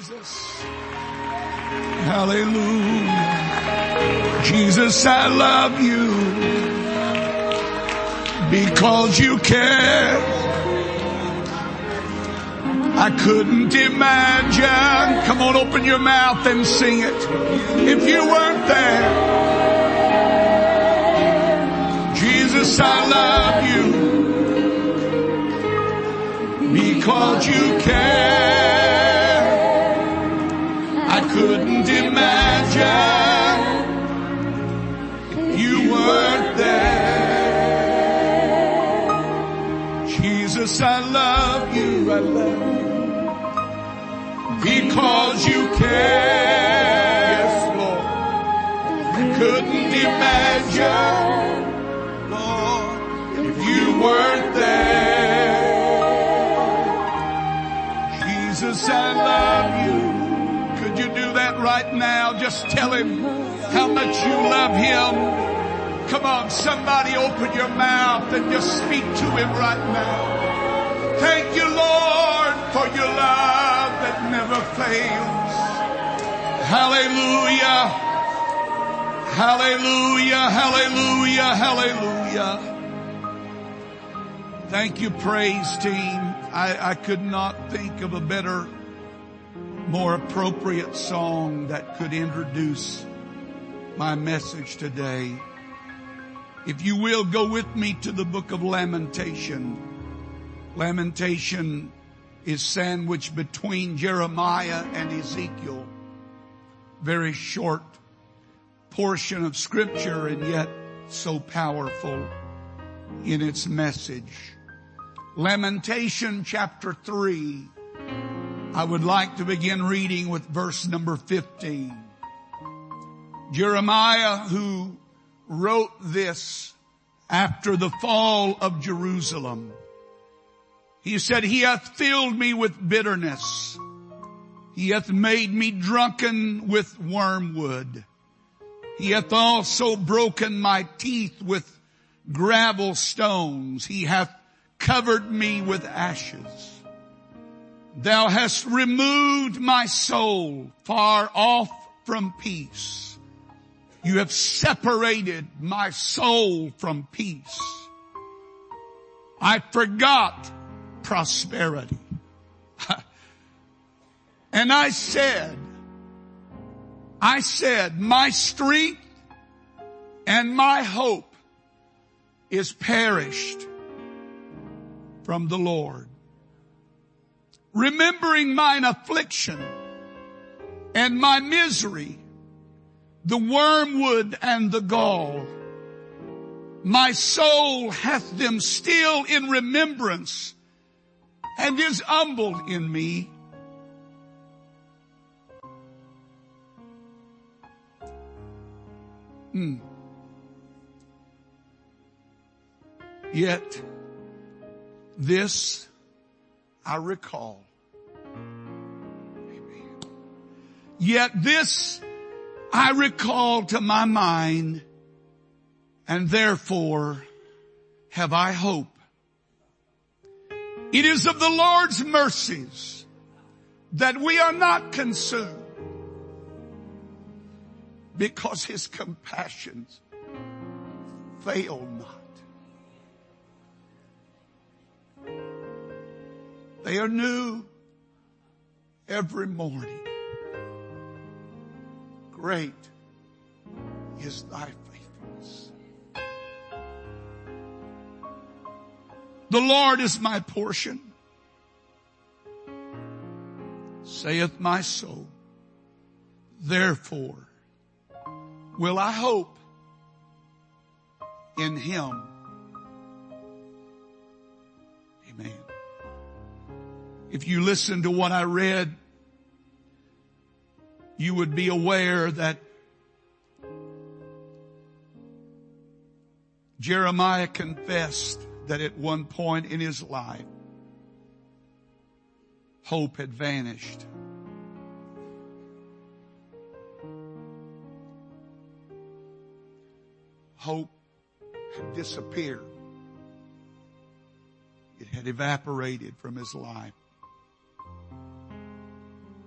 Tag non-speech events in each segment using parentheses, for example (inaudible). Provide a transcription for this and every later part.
Jesus. Hallelujah. Jesus, I love you because you care. I couldn't imagine. Come on, open your mouth and sing it. If you weren't there. Jesus, I love you because you care. Couldn't imagine you weren't there. Jesus, I love you. I love you because you care. Yes, Lord. I couldn't imagine, Lord, if you weren't there. Right now? Just tell him how much you love him. Come on, somebody open your mouth and just speak to him right now. Thank you, Lord, for your love that never fails. Hallelujah. Hallelujah. Hallelujah. Hallelujah. Thank you, praise team. I, I could not think of a better, more appropriate song that could introduce my message today. If you will go with me to the book of Lamentation. Lamentation is sandwiched between Jeremiah and Ezekiel. Very short portion of scripture and yet so powerful in its message. Lamentation chapter three. I would like to begin reading with verse number 15. Jeremiah who wrote this after the fall of Jerusalem. He said, He hath filled me with bitterness. He hath made me drunken with wormwood. He hath also broken my teeth with gravel stones. He hath covered me with ashes. Thou hast removed my soul far off from peace. You have separated my soul from peace. I forgot prosperity. (laughs) and I said, I said, my strength and my hope is perished from the Lord. Remembering mine affliction and my misery, the wormwood and the gall, my soul hath them still in remembrance and is humbled in me. Hmm. Yet, this I recall. Amen. Yet this I recall to my mind and therefore have I hope. It is of the Lord's mercies that we are not consumed because his compassions fail not. They are new every morning. Great is thy faithfulness. The Lord is my portion, saith my soul. Therefore will I hope in him. Amen. If you listen to what I read, you would be aware that Jeremiah confessed that at one point in his life, hope had vanished. Hope had disappeared. It had evaporated from his life.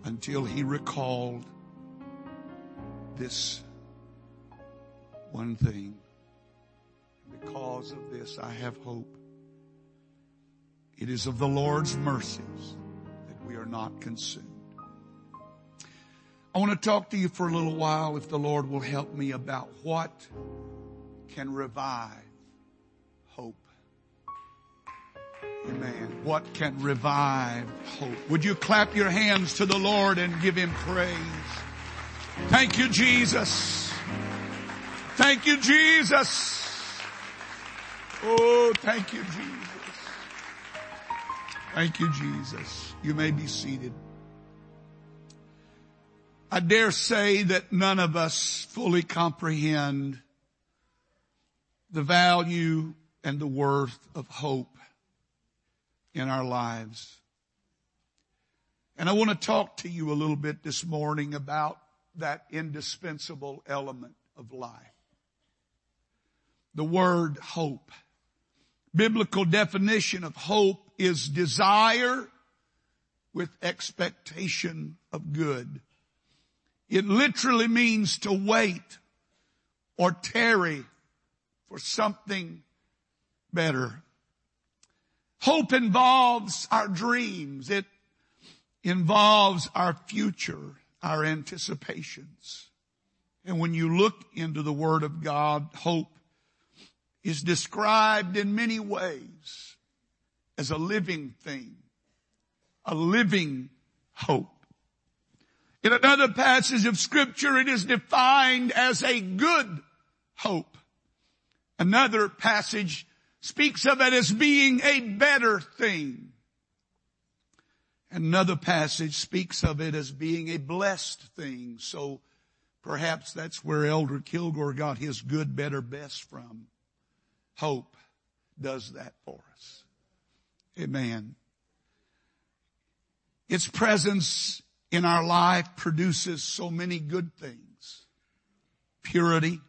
Until he recalled this one thing. Because of this, I have hope. It is of the Lord's mercies that we are not consumed. I want to talk to you for a little while, if the Lord will help me, about what can revive Amen. What can revive hope? Would you clap your hands to the Lord and give Him praise? Thank you, Jesus. Thank you, Jesus. Oh, thank you, Jesus. Thank you, Jesus. You may be seated. I dare say that none of us fully comprehend the value and the worth of hope in our lives. And I want to talk to you a little bit this morning about that indispensable element of life. The word hope. Biblical definition of hope is desire with expectation of good. It literally means to wait or tarry for something better. Hope involves our dreams. It involves our future, our anticipations. And when you look into the Word of God, hope is described in many ways as a living thing, a living hope. In another passage of scripture, it is defined as a good hope. Another passage speaks of it as being a better thing. Another passage speaks of it as being a blessed thing. So perhaps that's where Elder Kilgore got his good, better, best from. Hope does that for us. Amen. Its presence in our life produces so many good things. Purity,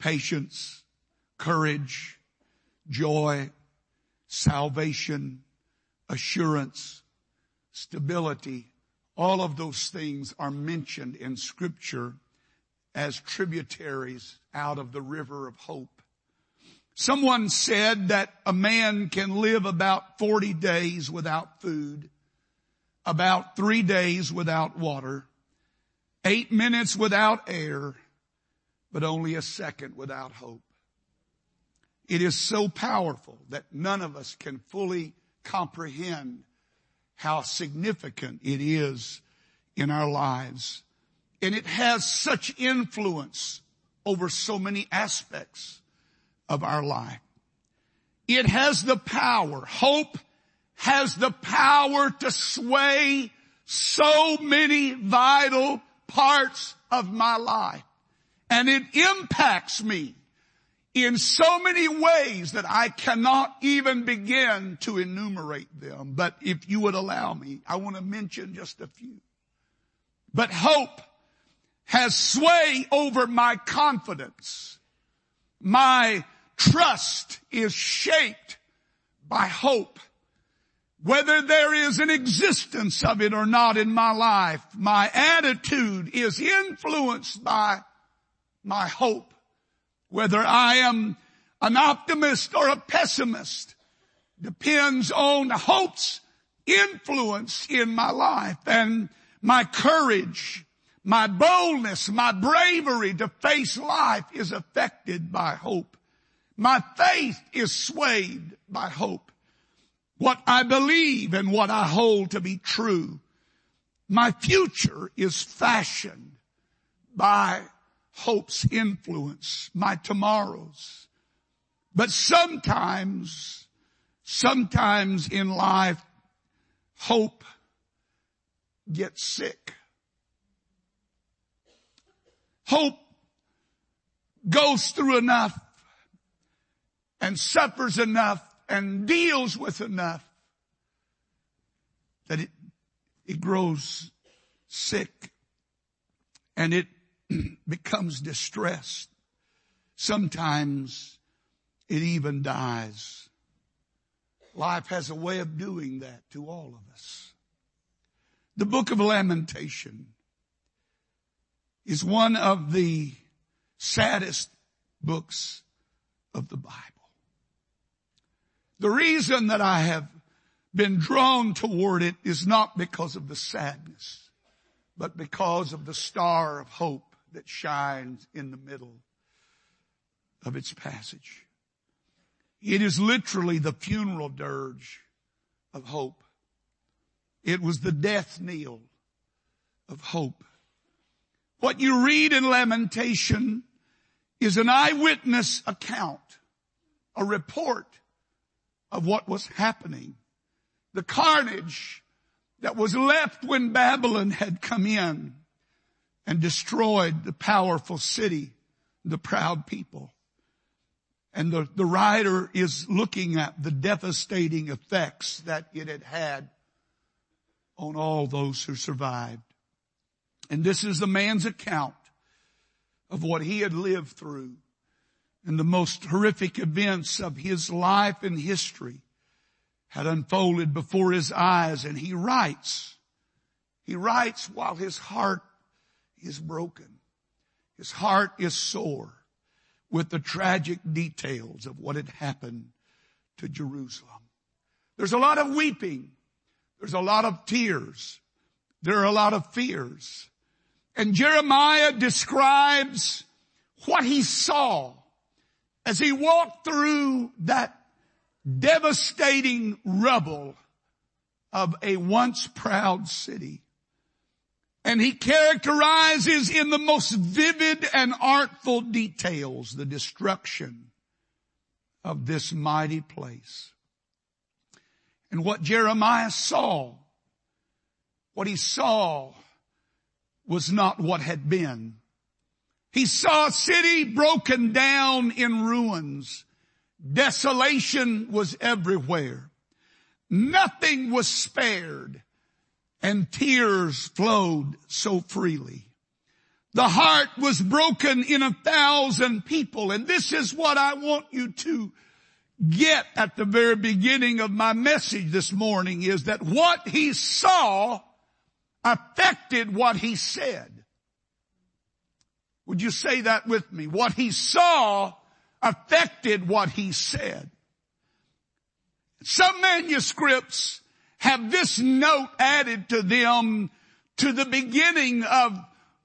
patience, courage, joy, salvation, assurance, stability. All of those things are mentioned in scripture as tributaries out of the river of hope. Someone said that a man can live about 40 days without food about three days without water, eight minutes without air, but only a second without hope. It is so powerful that none of us can fully comprehend how significant it is in our lives. And it has such influence over so many aspects of our life. It has the power. Hope has the power to sway so many vital parts of my life. And it impacts me in so many ways that I cannot even begin to enumerate them. But if you would allow me, I want to mention just a few. But hope has sway over my confidence. My trust is shaped by hope. Whether there is an existence of it or not in my life, my attitude is influenced by my hope. Whether I am an optimist or a pessimist depends on hope's influence in my life and my courage, my boldness, my bravery to face life is affected by hope. My faith is swayed by hope what I believe and what I hold to be true. My future is fashioned by hope's influence, my tomorrows. But sometimes, sometimes in life, hope gets sick. Hope goes through enough and suffers enough and deals with enough that it, it grows sick and it (clears throat) becomes distressed. Sometimes it even dies. Life has a way of doing that to all of us. The book of Lamentation is one of the saddest books of the Bible. The reason that I have been drawn toward it is not because of the sadness, but because of the star of hope that shines in the middle of its passage. It is literally the funeral dirge of hope. It was the death knell of hope. What you read in Lamentation is an eyewitness account, a report of what was happening. The carnage that was left when Babylon had come in and destroyed the powerful city, the proud people. And the, the writer is looking at the devastating effects that it had had on all those who survived. And this is the man's account of what he had lived through and the most horrific events of his life and history had unfolded before his eyes and he writes, he writes while his heart is broken. His heart is sore with the tragic details of what had happened to Jerusalem. There's a lot of weeping. There's a lot of tears. There are a lot of fears. And Jeremiah describes what he saw as he walked through that devastating rubble of a once proud city. And he characterizes in the most vivid and artful details the destruction of this mighty place. And what Jeremiah saw, what he saw was not what had been. He saw a city broken down in ruins. Desolation was everywhere. Nothing was spared and tears flowed so freely. The heart was broken in a thousand people and this is what I want you to get at the very beginning of my message this morning is that what he saw affected what he said. Would you say that with me? What he saw affected what he said. Some manuscripts have this note added to them to the beginning of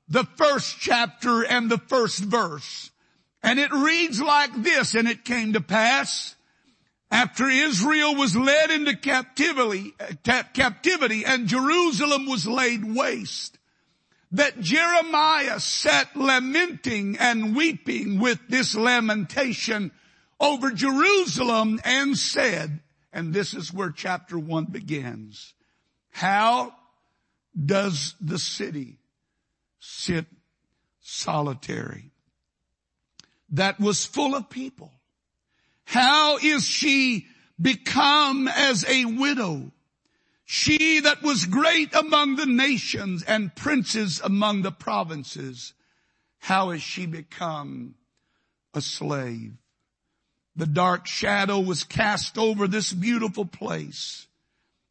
the first chapter and the first verse. And it reads like this, and it came to pass after Israel was led into captivity, captivity and Jerusalem was laid waste that Jeremiah sat lamenting and weeping with this lamentation over Jerusalem and said, and this is where chapter one begins, how does the city sit solitary that was full of people? How is she become as a widow she that was great among the nations and princes among the provinces, how has she become a slave? The dark shadow was cast over this beautiful place.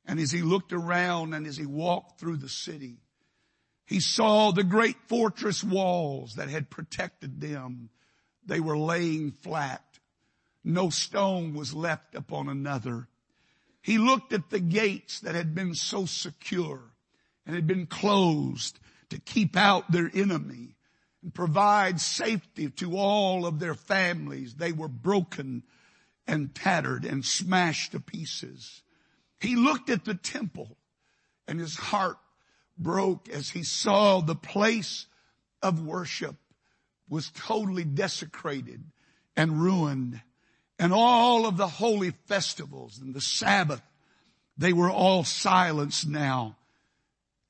And as he looked around and as he walked through the city, he saw the great fortress walls that had protected them. They were laying flat. No stone was left upon another. He looked at the gates that had been so secure and had been closed to keep out their enemy and provide safety to all of their families. They were broken and tattered and smashed to pieces. He looked at the temple and his heart broke as he saw the place of worship was totally desecrated and ruined and all of the holy festivals and the Sabbath, they were all silenced now.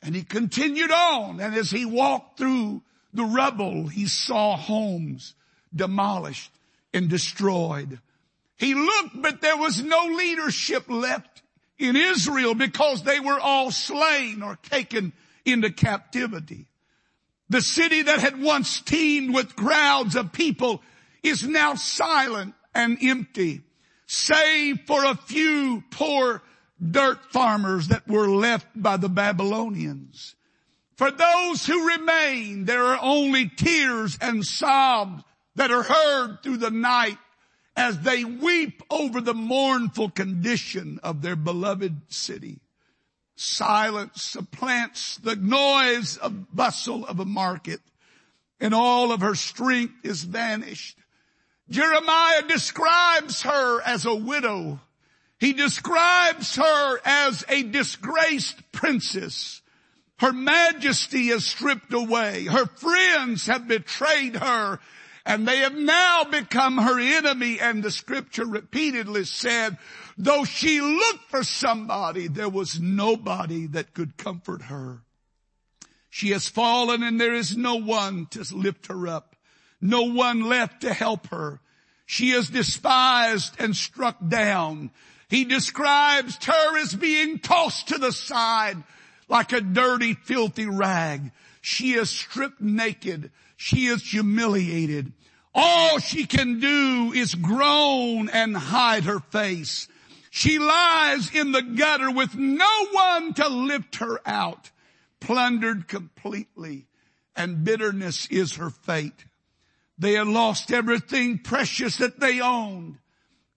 And he continued on and as he walked through the rubble, he saw homes demolished and destroyed. He looked, but there was no leadership left in Israel because they were all slain or taken into captivity. The city that had once teemed with crowds of people is now silent and empty, save for a few poor dirt farmers that were left by the Babylonians. For those who remain, there are only tears and sobs that are heard through the night as they weep over the mournful condition of their beloved city. Silence supplants the noise of bustle of a market and all of her strength is vanished. Jeremiah describes her as a widow. He describes her as a disgraced princess. Her majesty is stripped away. Her friends have betrayed her and they have now become her enemy and the scripture repeatedly said, though she looked for somebody, there was nobody that could comfort her. She has fallen and there is no one to lift her up. No one left to help her. She is despised and struck down. He describes her as being tossed to the side like a dirty, filthy rag. She is stripped naked. She is humiliated. All she can do is groan and hide her face. She lies in the gutter with no one to lift her out, plundered completely, and bitterness is her fate. They had lost everything precious that they owned.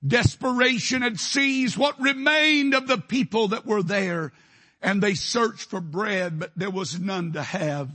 Desperation had seized what remained of the people that were there and they searched for bread, but there was none to have.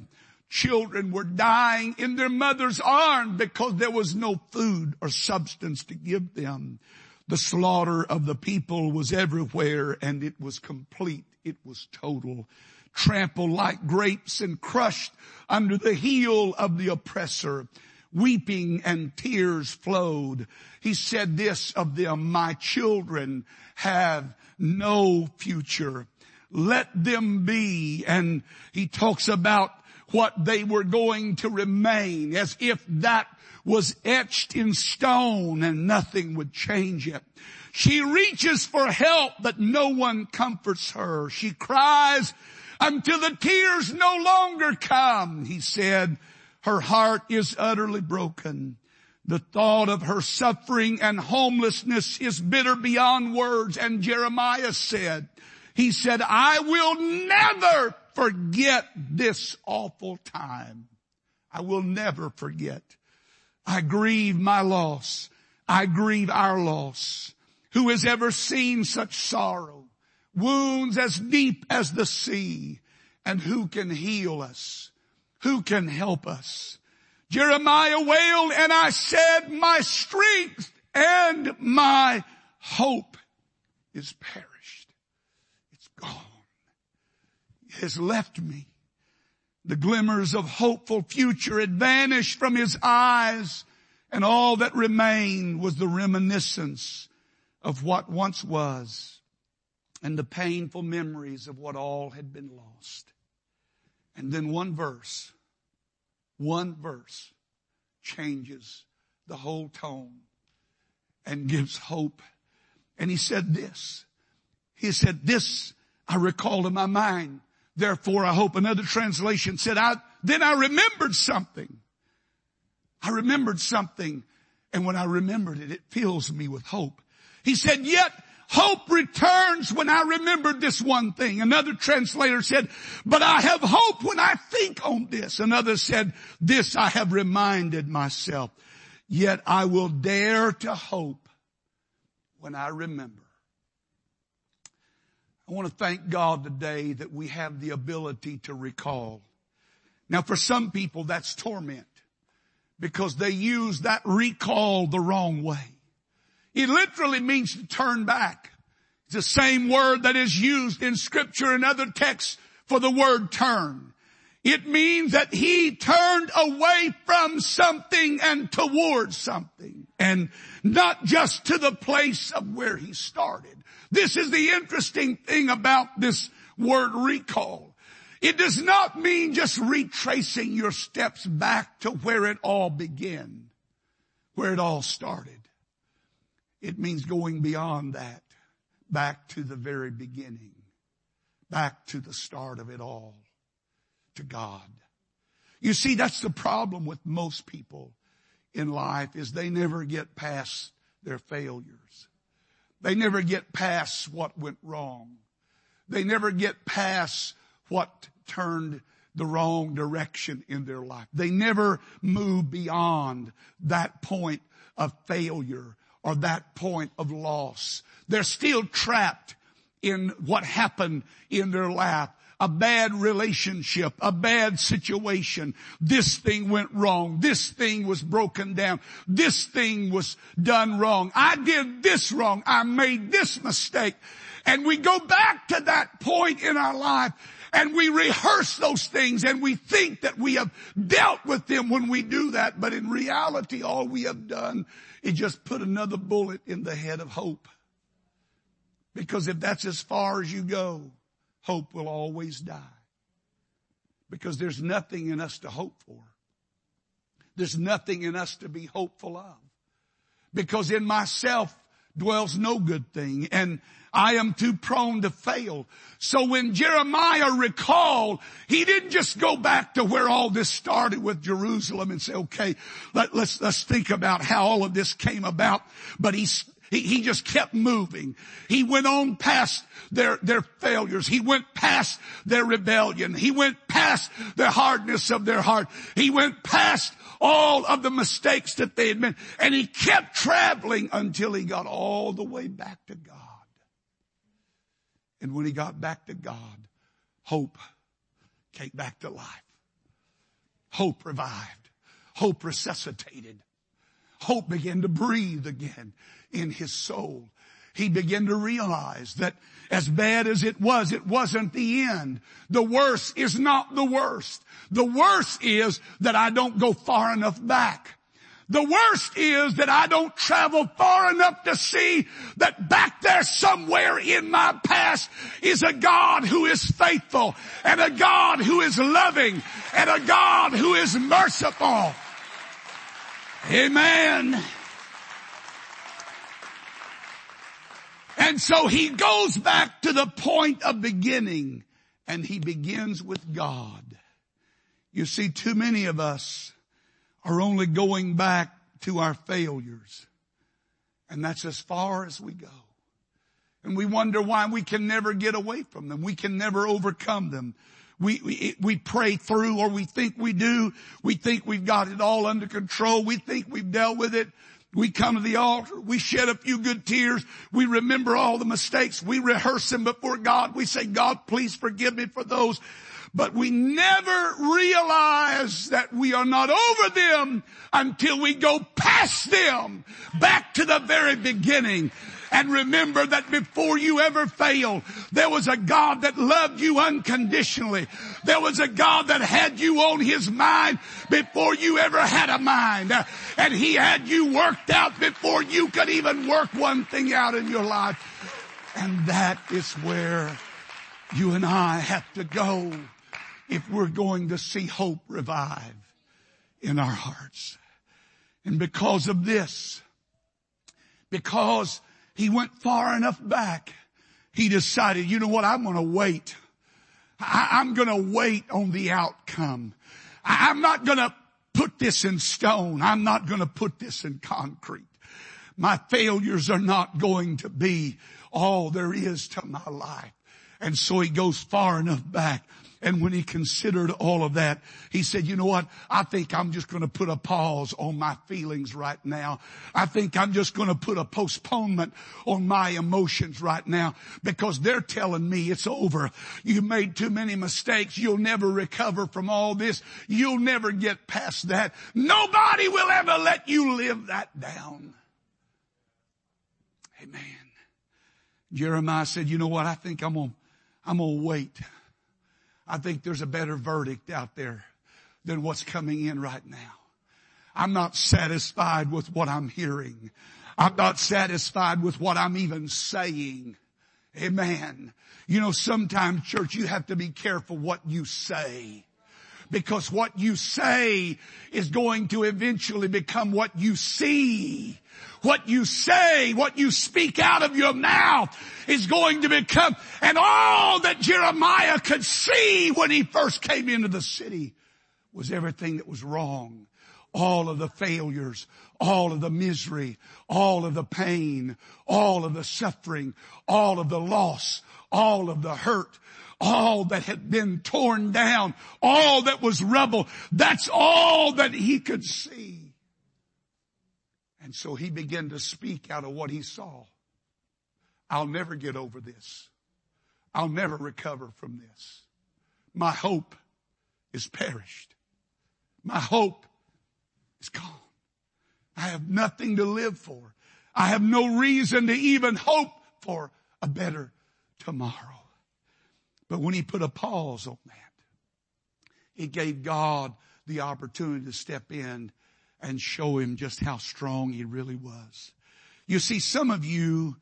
Children were dying in their mother's arms because there was no food or substance to give them. The slaughter of the people was everywhere and it was complete. It was total. Trampled like grapes and crushed under the heel of the oppressor. Weeping and tears flowed. He said this of them, my children have no future. Let them be. And he talks about what they were going to remain as if that was etched in stone and nothing would change it. She reaches for help, but no one comforts her. She cries until the tears no longer come. He said, her heart is utterly broken. The thought of her suffering and homelessness is bitter beyond words. And Jeremiah said, he said, I will never forget this awful time. I will never forget. I grieve my loss. I grieve our loss. Who has ever seen such sorrow? Wounds as deep as the sea. And who can heal us? Who can help us? Jeremiah wailed and I said, my strength and my hope is perished. Gone has left me. The glimmers of hopeful future had vanished from his eyes and all that remained was the reminiscence of what once was and the painful memories of what all had been lost. And then one verse, one verse changes the whole tone and gives hope. And he said this, he said, this I recall in my mind Therefore, I hope another translation said, I, then I remembered something. I remembered something. And when I remembered it, it fills me with hope. He said, yet hope returns when I remembered this one thing. Another translator said, but I have hope when I think on this. Another said, this I have reminded myself. Yet I will dare to hope when I remember. I want to thank God today that we have the ability to recall. Now for some people that's torment because they use that recall the wrong way. It literally means to turn back. It's the same word that is used in scripture and other texts for the word turn. It means that he turned away from something and towards something and not just to the place of where he started. This is the interesting thing about this word recall. It does not mean just retracing your steps back to where it all began, where it all started. It means going beyond that, back to the very beginning, back to the start of it all, to God. You see, that's the problem with most people in life is they never get past their failures. They never get past what went wrong. They never get past what turned the wrong direction in their life. They never move beyond that point of failure or that point of loss. They're still trapped in what happened in their life. A bad relationship, a bad situation. This thing went wrong. This thing was broken down. This thing was done wrong. I did this wrong. I made this mistake. And we go back to that point in our life and we rehearse those things and we think that we have dealt with them when we do that. But in reality, all we have done is just put another bullet in the head of hope. Because if that's as far as you go, hope will always die. Because there's nothing in us to hope for. There's nothing in us to be hopeful of. Because in myself dwells no good thing and I am too prone to fail. So when Jeremiah recalled, he didn't just go back to where all this started with Jerusalem and say, okay, let, let's, let's think about how all of this came about. But he, he, he just kept moving. He went on past their, their failures. He went past their rebellion. He went past the hardness of their heart. He went past all of the mistakes that they had made. And he kept traveling until he got all the way back to God. And when he got back to God, hope came back to life. Hope revived. Hope resuscitated. Hope began to breathe again in his soul. He began to realize that as bad as it was, it wasn't the end. The worst is not the worst. The worst is that I don't go far enough back. The worst is that I don't travel far enough to see that back there somewhere in my past is a God who is faithful and a God who is loving and a God who is merciful. Amen. And so he goes back to the point of beginning and he begins with God. You see, too many of us are only going back to our failures. And that's as far as we go. And we wonder why we can never get away from them. We can never overcome them. We, we, we pray through or we think we do. We think we've got it all under control. We think we've dealt with it. We come to the altar. We shed a few good tears. We remember all the mistakes. We rehearse them before God. We say, God, please forgive me for those but we never realize that we are not over them until we go past them back to the very beginning. And remember that before you ever failed, there was a God that loved you unconditionally. There was a God that had you on his mind before you ever had a mind. And he had you worked out before you could even work one thing out in your life. And that is where you and I have to go if we're going to see hope revive in our hearts. And because of this, because he went far enough back, he decided, you know what, I'm going to wait. I, am going to wait on the outcome. I, I'm not going to put this in stone. I'm not going to put this in concrete. My failures are not going to be all there is to my life. And so he goes far enough back and when he considered all of that, he said, you know what? I think I'm just going to put a pause on my feelings right now. I think I'm just going to put a postponement on my emotions right now because they're telling me it's over. You made too many mistakes. You'll never recover from all this. You'll never get past that. Nobody will ever let you live that down. Amen. Jeremiah said, you know what? I think I'm going to, I'm going to wait I think there's a better verdict out there than what's coming in right now. I'm not satisfied with what I'm hearing. I'm not satisfied with what I'm even saying. Amen. You know, sometimes church, you have to be careful what you say. Because what you say is going to eventually become what you see what you say, what you speak out of your mouth is going to become, and all that Jeremiah could see when he first came into the city was everything that was wrong. all of the failures, all of the misery, all of the pain, all of the suffering, all of the loss, all of the hurt, all that had been torn down, all that was rubble. That's all that he could see. And so he began to speak out of what he saw. I'll never get over this. I'll never recover from this. My hope is perished. My hope is gone. I have nothing to live for. I have no reason to even hope for a better tomorrow. But when he put a pause on that, it gave God the opportunity to step in and show him just how strong he really was. You see, some of you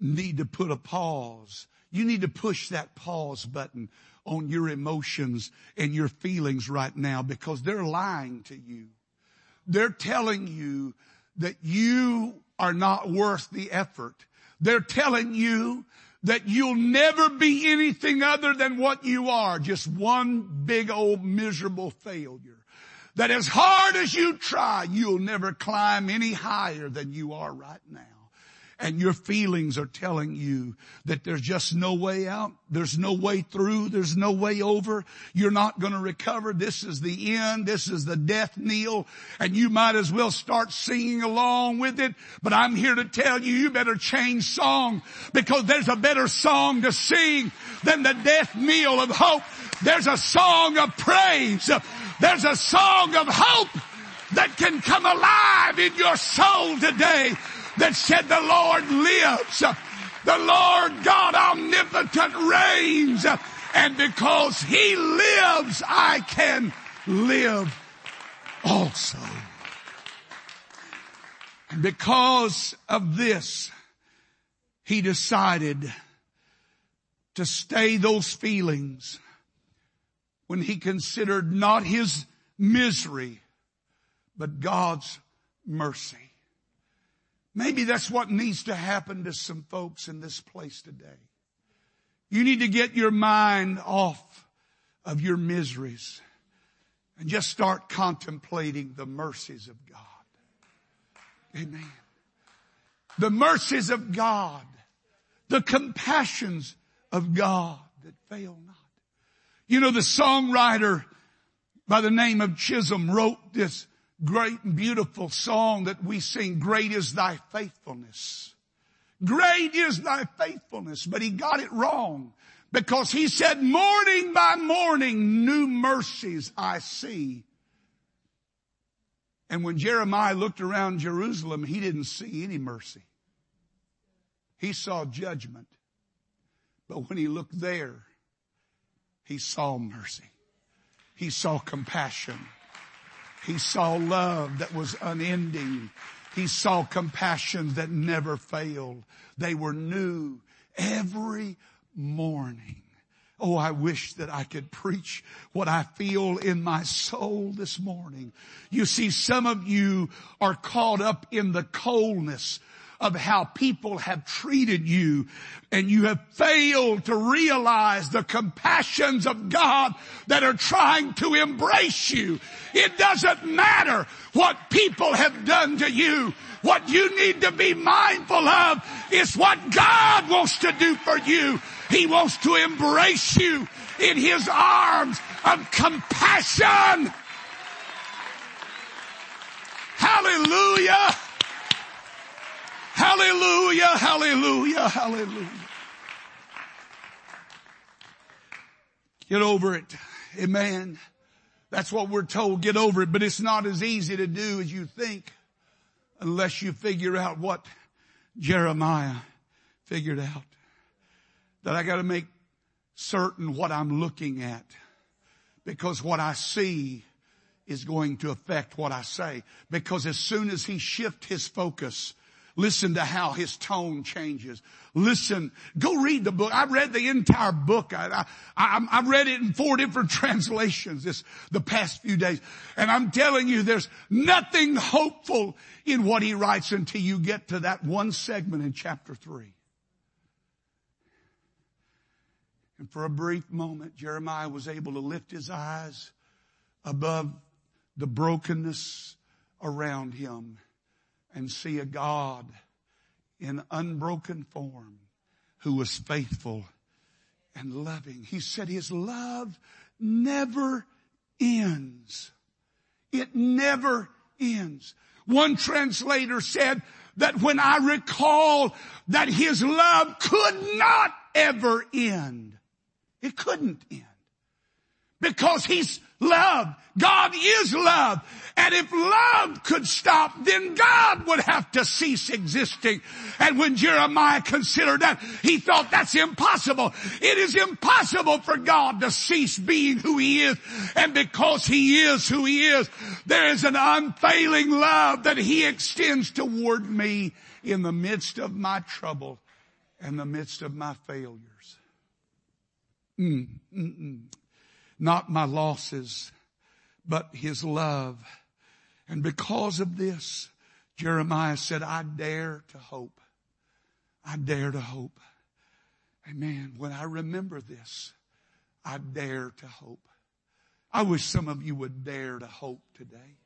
need to put a pause. You need to push that pause button on your emotions and your feelings right now because they're lying to you. They're telling you that you are not worth the effort. They're telling you that you'll never be anything other than what you are, just one big old miserable failure. That as hard as you try, you'll never climb any higher than you are right now and your feelings are telling you that there's just no way out. There's no way through. There's no way over. You're not going to recover. This is the end. This is the death knell and you might as well start singing along with it. But I'm here to tell you, you better change song because there's a better song to sing than the death knell of hope. There's a song of praise. There's a song of hope that can come alive in your soul today that said the Lord lives. The Lord God omnipotent reigns. And because He lives, I can live also. And because of this, he decided to stay those feelings when he considered not his misery, but God's mercy. Maybe that's what needs to happen to some folks in this place today. You need to get your mind off of your miseries and just start contemplating the mercies of God. Amen. The mercies of God, the compassions of God that fail not. You know, the songwriter by the name of Chisholm wrote this great and beautiful song that we sing, great is thy faithfulness. Great is thy faithfulness, but he got it wrong because he said morning by morning new mercies I see. And when Jeremiah looked around Jerusalem, he didn't see any mercy. He saw judgment. But when he looked there, he saw mercy. He saw compassion. He saw love that was unending. He saw compassion that never failed. They were new every morning. Oh, I wish that I could preach what I feel in my soul this morning. You see, some of you are caught up in the coldness of how people have treated you and you have failed to realize the compassions of God that are trying to embrace you. It doesn't matter what people have done to you. What you need to be mindful of is what God wants to do for you. He wants to embrace you in His arms of compassion. Hallelujah. Hallelujah, hallelujah, hallelujah. Get over it. Amen. That's what we're told. Get over it. But it's not as easy to do as you think unless you figure out what Jeremiah figured out. That I gotta make certain what I'm looking at because what I see is going to affect what I say. Because as soon as he shift his focus Listen to how his tone changes. Listen, go read the book. I read the entire book. I, I, I, read it in four different (laughs) translations this, the past few days. And I'm telling you, there's nothing hopeful in what he writes until you get to that one segment in chapter three. And for a brief moment, Jeremiah was able to lift his eyes above the brokenness around him and see a God in unbroken form who was faithful and loving. He said his love never ends. It never ends. One translator said that when I recall that his love could not ever end, it couldn't end because he's love. God is love. And if love could stop, then God would have to cease existing. And when Jeremiah considered that, he thought that's impossible. It is impossible for God to cease being who he is. And because he is who he is, there is an unfailing love that he extends toward me in the midst of my trouble and the midst of my failures. Mm, mm, mm not my losses, but his love. And because of this, Jeremiah said, I dare to hope. I dare to hope. Amen. When I remember this, I dare to hope. I wish some of you would dare to hope today.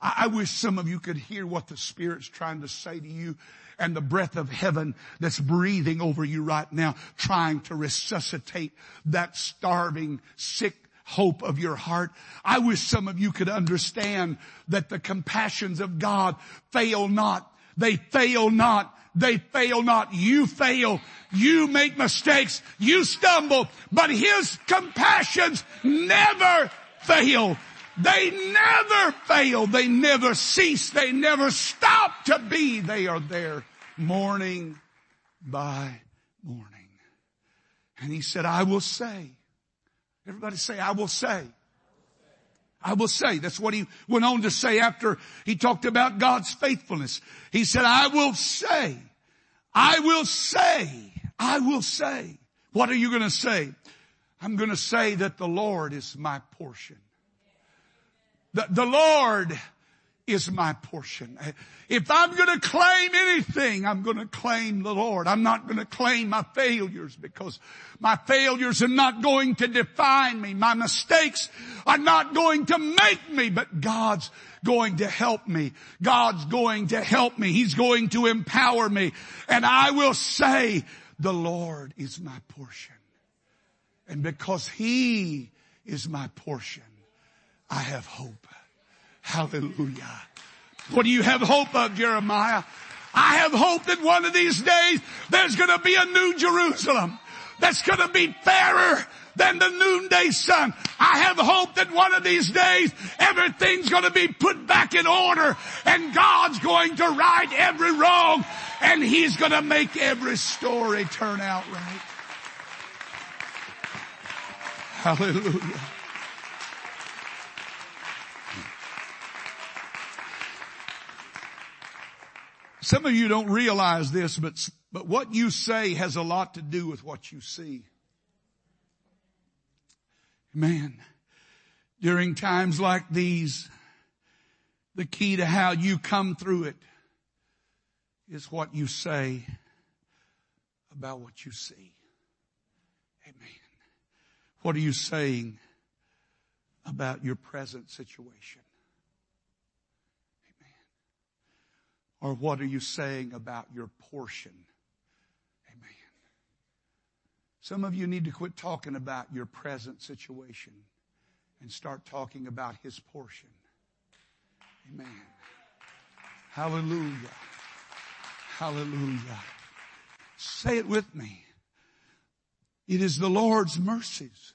I wish some of you could hear what the Spirit's trying to say to you and the breath of heaven that's breathing over you right now, trying to resuscitate that starving, sick hope of your heart. I wish some of you could understand that the compassions of God fail not. They fail not. They fail not. You fail. You make mistakes. You stumble. But His compassions never fail. They never fail. They never cease. They never stop to be. They are there morning by morning. And he said, I will say, everybody say, I will say. I will say. That's what he went on to say after he talked about God's faithfulness. He said, I will say, I will say, I will say. What are you going to say? I'm going to say that the Lord is my portion. The, the Lord is my portion. If I'm going to claim anything, I'm going to claim the Lord. I'm not going to claim my failures because my failures are not going to define me. My mistakes are not going to make me, but God's going to help me. God's going to help me. He's going to empower me. And I will say, the Lord is my portion. And because He is my portion, I have hope. Hallelujah. What do you have hope of, Jeremiah? I have hope that one of these days there's gonna be a new Jerusalem that's gonna be fairer than the noonday sun. I have hope that one of these days everything's gonna be put back in order and God's going to right every wrong and He's gonna make every story turn out right. Hallelujah. Some of you don't realize this, but, but what you say has a lot to do with what you see. Man, during times like these, the key to how you come through it is what you say about what you see. Amen. What are you saying about your present situation? Or what are you saying about your portion? Amen. Some of you need to quit talking about your present situation and start talking about his portion. Amen. Hallelujah. Hallelujah. Say it with me. It is the Lord's mercies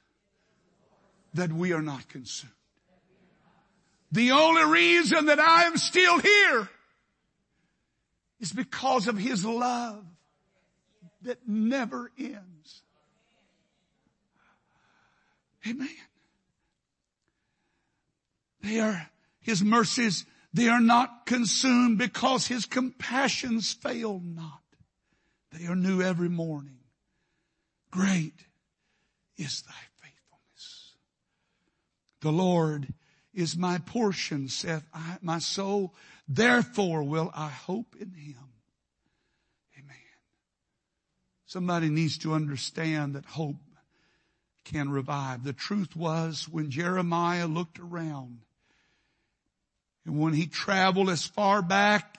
that we are not consumed. The only reason that I am still here is because of His love that never ends. Amen. They are, His mercies, they are not consumed because His compassions fail not. They are new every morning. Great is thy faithfulness. The Lord is my portion, saith I, my soul. Therefore will I hope in him. Amen. Somebody needs to understand that hope can revive. The truth was when Jeremiah looked around And when he traveled as far back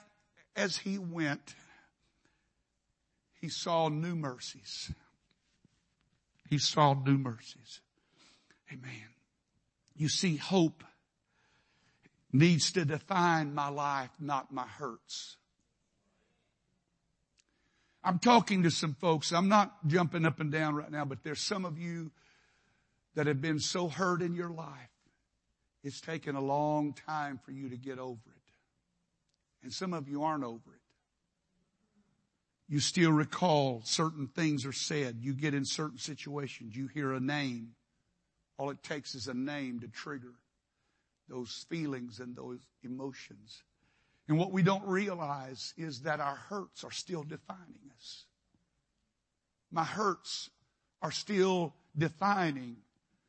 as he went, he saw new mercies. He saw new mercies. Amen. You see, hope needs to define my life, not my hurts. I'm talking to some folks. I'm not jumping up and down right now, but there's some of you that have been so hurt in your life. It's taken a long time for you to get over it. And some of you aren't over it. You still recall certain things are said. You get in certain situations. You hear a name. All it takes is a name to trigger those feelings and those emotions. And what we don't realize is that our hurts are still defining us. My hurts are still defining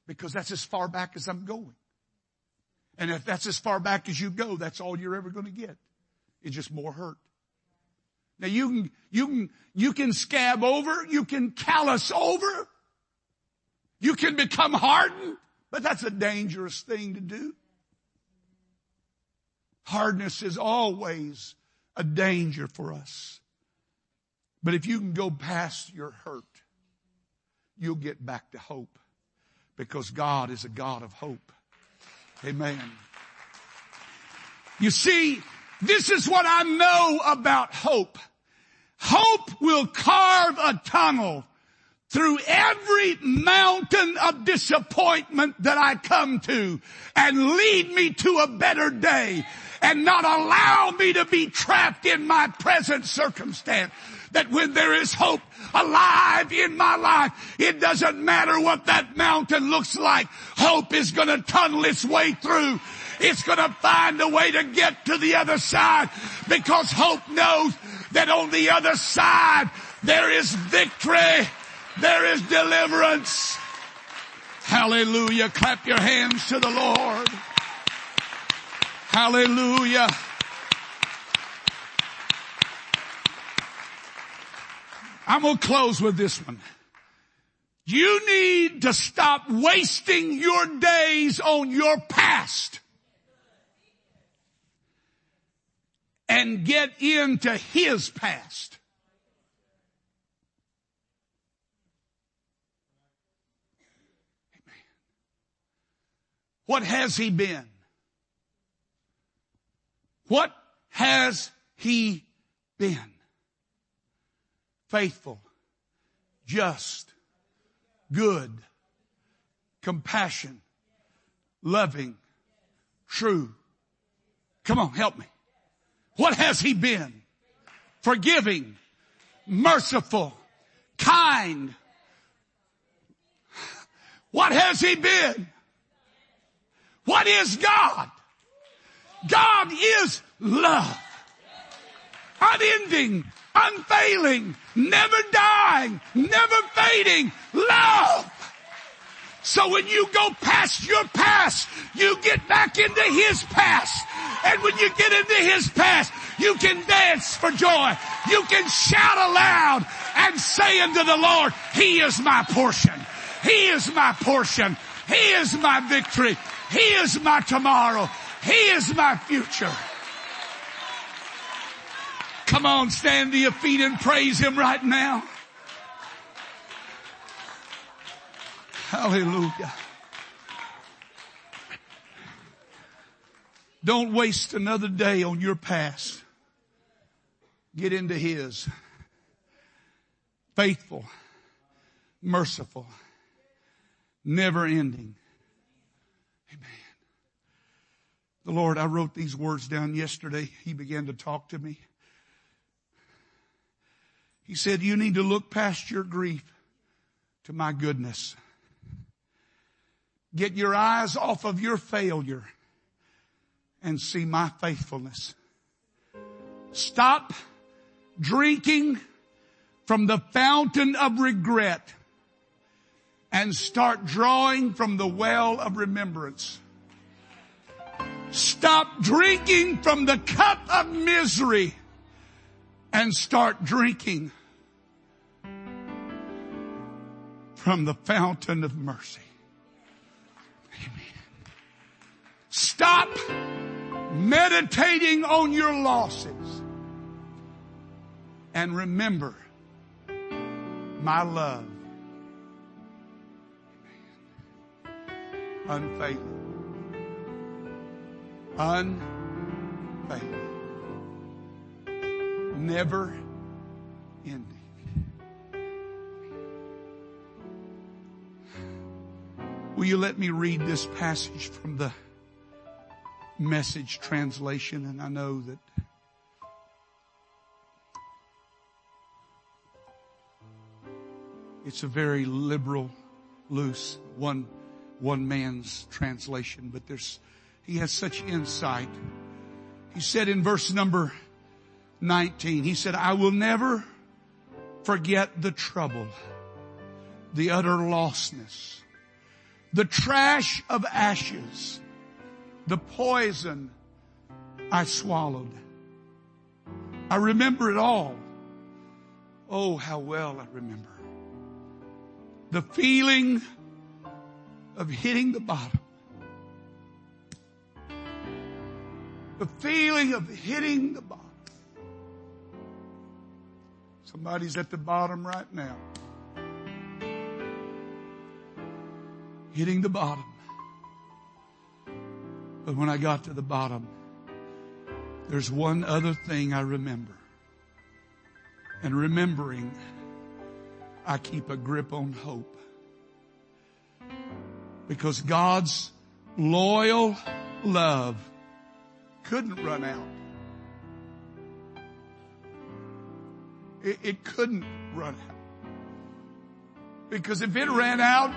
because that's as far back as I'm going. And if that's as far back as you go, that's all you're ever going to get. It's just more hurt. Now you can, you can, you can scab over, you can callous over, you can become hardened, but that's a dangerous thing to do. Hardness is always a danger for us. But if you can go past your hurt, you'll get back to hope because God is a God of hope. Amen. You see, this is what I know about hope. Hope will carve a tunnel through every mountain of disappointment that I come to and lead me to a better day and not allow me to be trapped in my present circumstance. That when there is hope alive in my life, it doesn't matter what that mountain looks like. Hope is gonna tunnel its way through. It's gonna find a way to get to the other side because hope knows that on the other side there is victory. There is deliverance. Hallelujah. Clap your hands to the Lord. Hallelujah. I'm going to close with this one. You need to stop wasting your days on your past and get into his past. What has he been? What has he been? Faithful, just, good, compassion, loving, true. Come on, help me. What has he been? Forgiving, merciful, kind. What has he been? What is God? God is love. Unending, unfailing, never dying, never fading love. So when you go past your past, you get back into His past. And when you get into His past, you can dance for joy. You can shout aloud and say unto the Lord, He is my portion. He is my portion. He is my victory. He is my tomorrow. He is my future. Come on, stand to your feet and praise Him right now. Hallelujah. Don't waste another day on your past. Get into His. Faithful, merciful, never ending. The Lord, I wrote these words down yesterday. He began to talk to me. He said, you need to look past your grief to my goodness. Get your eyes off of your failure and see my faithfulness. Stop drinking from the fountain of regret and start drawing from the well of remembrance. Stop drinking from the cup of misery and start drinking from the fountain of mercy. Amen. Stop meditating on your losses. And remember my love. Unfailing. Unfailing. Never ending. Will you let me read this passage from the message translation? And I know that it's a very liberal, loose, one, one man's translation, but there's, he has such insight. He said in verse number 19, he said, I will never forget the trouble, the utter lostness, the trash of ashes, the poison I swallowed. I remember it all. Oh, how well I remember. The feeling of hitting the bottom. The feeling of hitting the bottom. Somebody's at the bottom right now. Hitting the bottom. But when I got to the bottom, there's one other thing I remember. And remembering, I keep a grip on hope. Because God's loyal love couldn't run out. It, it couldn't run out. Because if it ran out,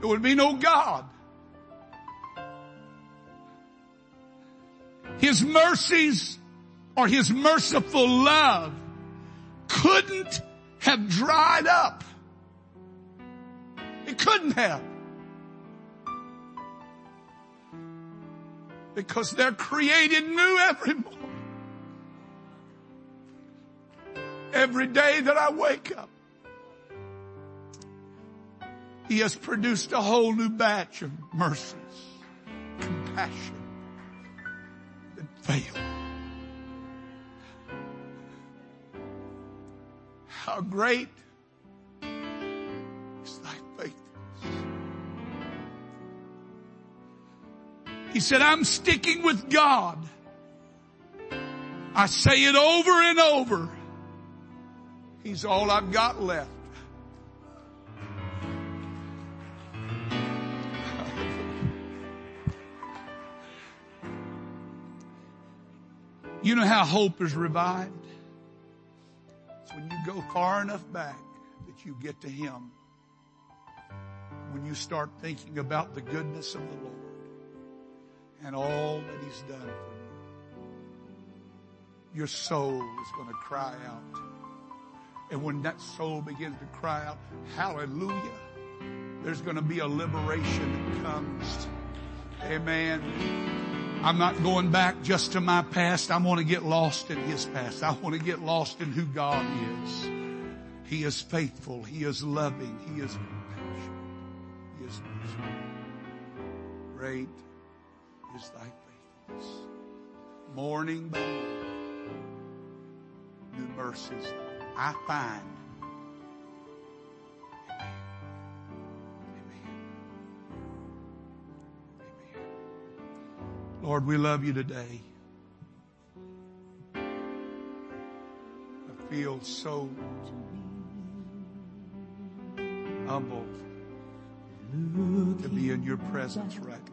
there would be no God. His mercies or His merciful love couldn't have dried up. It couldn't have. Because they're created new every morning. Every day that I wake up, He has produced a whole new batch of mercies, compassion that fail. How great He said, I'm sticking with God. I say it over and over. He's all I've got left. You know how hope is revived? It's when you go far enough back that you get to Him. When you start thinking about the goodness of the Lord and all that He's done for you, your soul is going to cry out. And when that soul begins to cry out, hallelujah, there's going to be a liberation that comes. Amen. I'm not going back just to my past. I want to get lost in His past. I want to get lost in who God is. He is faithful. He is loving. He is compassionate. He is merciful. Great is thy faithfulness. Morning by morning, new mercies I find. Lord, we love you today. I feel so humbled to be in your presence right now.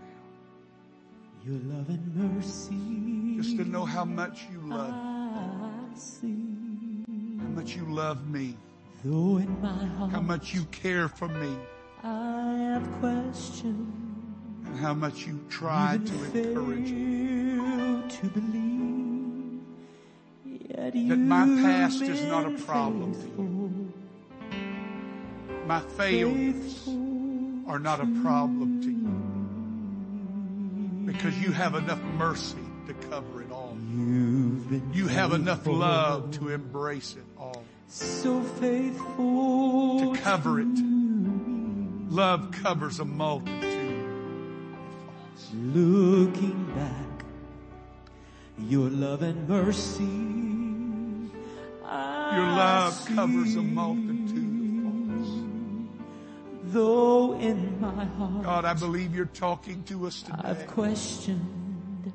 Your love and mercy. Just to know how much you love, me. how much you love me, Though in my heart how much you care for me, I have questions. and how much you try to encourage me. to believe. Yet That my past is not a problem to you. My failures are not a problem to you because you have enough mercy to cover it all. You have enough love to embrace it all. so faithful To cover it. Love covers a multitude. Looking back Your love and mercy. Your love covers a multitude of faults. Though in my heart God, I believe you're talking to us today. I've questioned.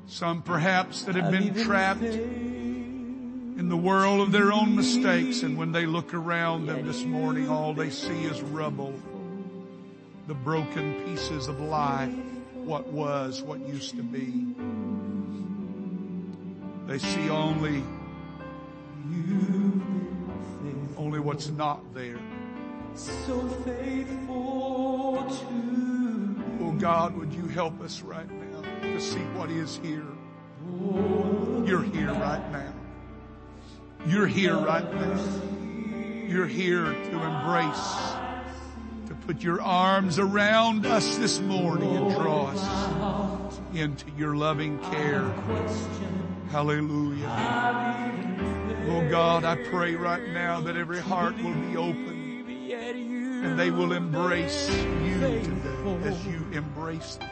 Some perhaps that have I've been trapped in the world of their own mistakes and when they look around them this morning, all they see is rubble. The broken pieces of life, what was, what used to be. They see only, only what's not there. So faithful to. Oh God, would you help us right now to see what is here? You're here right now. You're here right now. You're here to embrace, to put your arms around us this morning and draw us into your loving care. Hallelujah. Oh God, I pray right now that every heart will be open and they will embrace you today as you embrace them.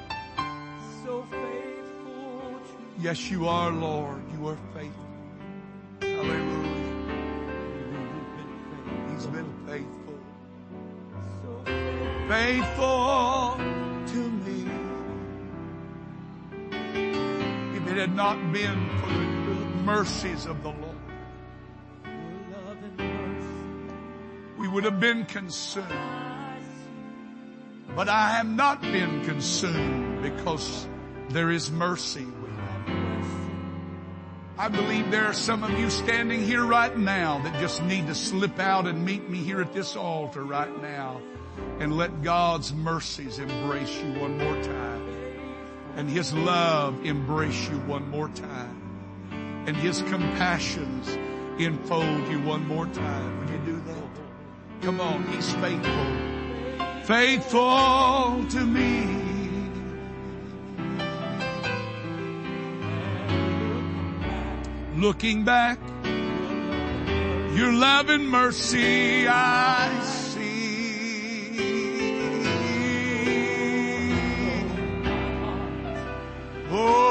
so faithful to Yes, you are, Lord. You are faithful. Hallelujah. He's been faithful. so Faithful to me. If it had not been for the mercies of the Lord, would have been consumed. But I have not been consumed because there is mercy. I believe there are some of you standing here right now that just need to slip out and meet me here at this altar right now and let God's mercies embrace you one more time and His love embrace you one more time and His compassions enfold you one more time. Come on, he's faithful. Faithful to me. Looking back, your love and mercy I see. Oh.